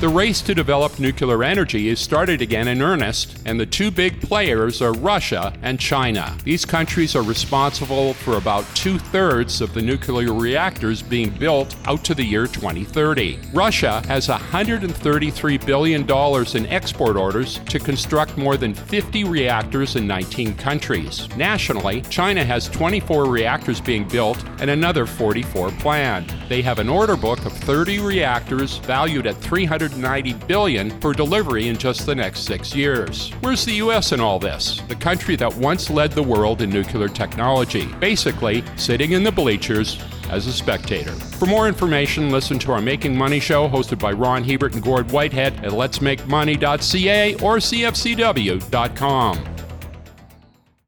The race to develop nuclear energy is started again in earnest, and the two big players are Russia and China. These countries are responsible for about two thirds of the nuclear reactors being built out to the year 2030. Russia has $133 billion in export orders to construct more than 50 reactors in 19 countries. Nationally, China has 24 reactors being built and another 44 planned. They have an order book of 30 reactors valued at 300 190 billion for delivery in just the next six years. Where's the US in all this? The country that once led the world in nuclear technology, basically sitting in the bleachers as a spectator. For more information, listen to our Making Money show hosted by Ron Hebert and Gord Whitehead at letsmakemoney.ca or cfcw.com.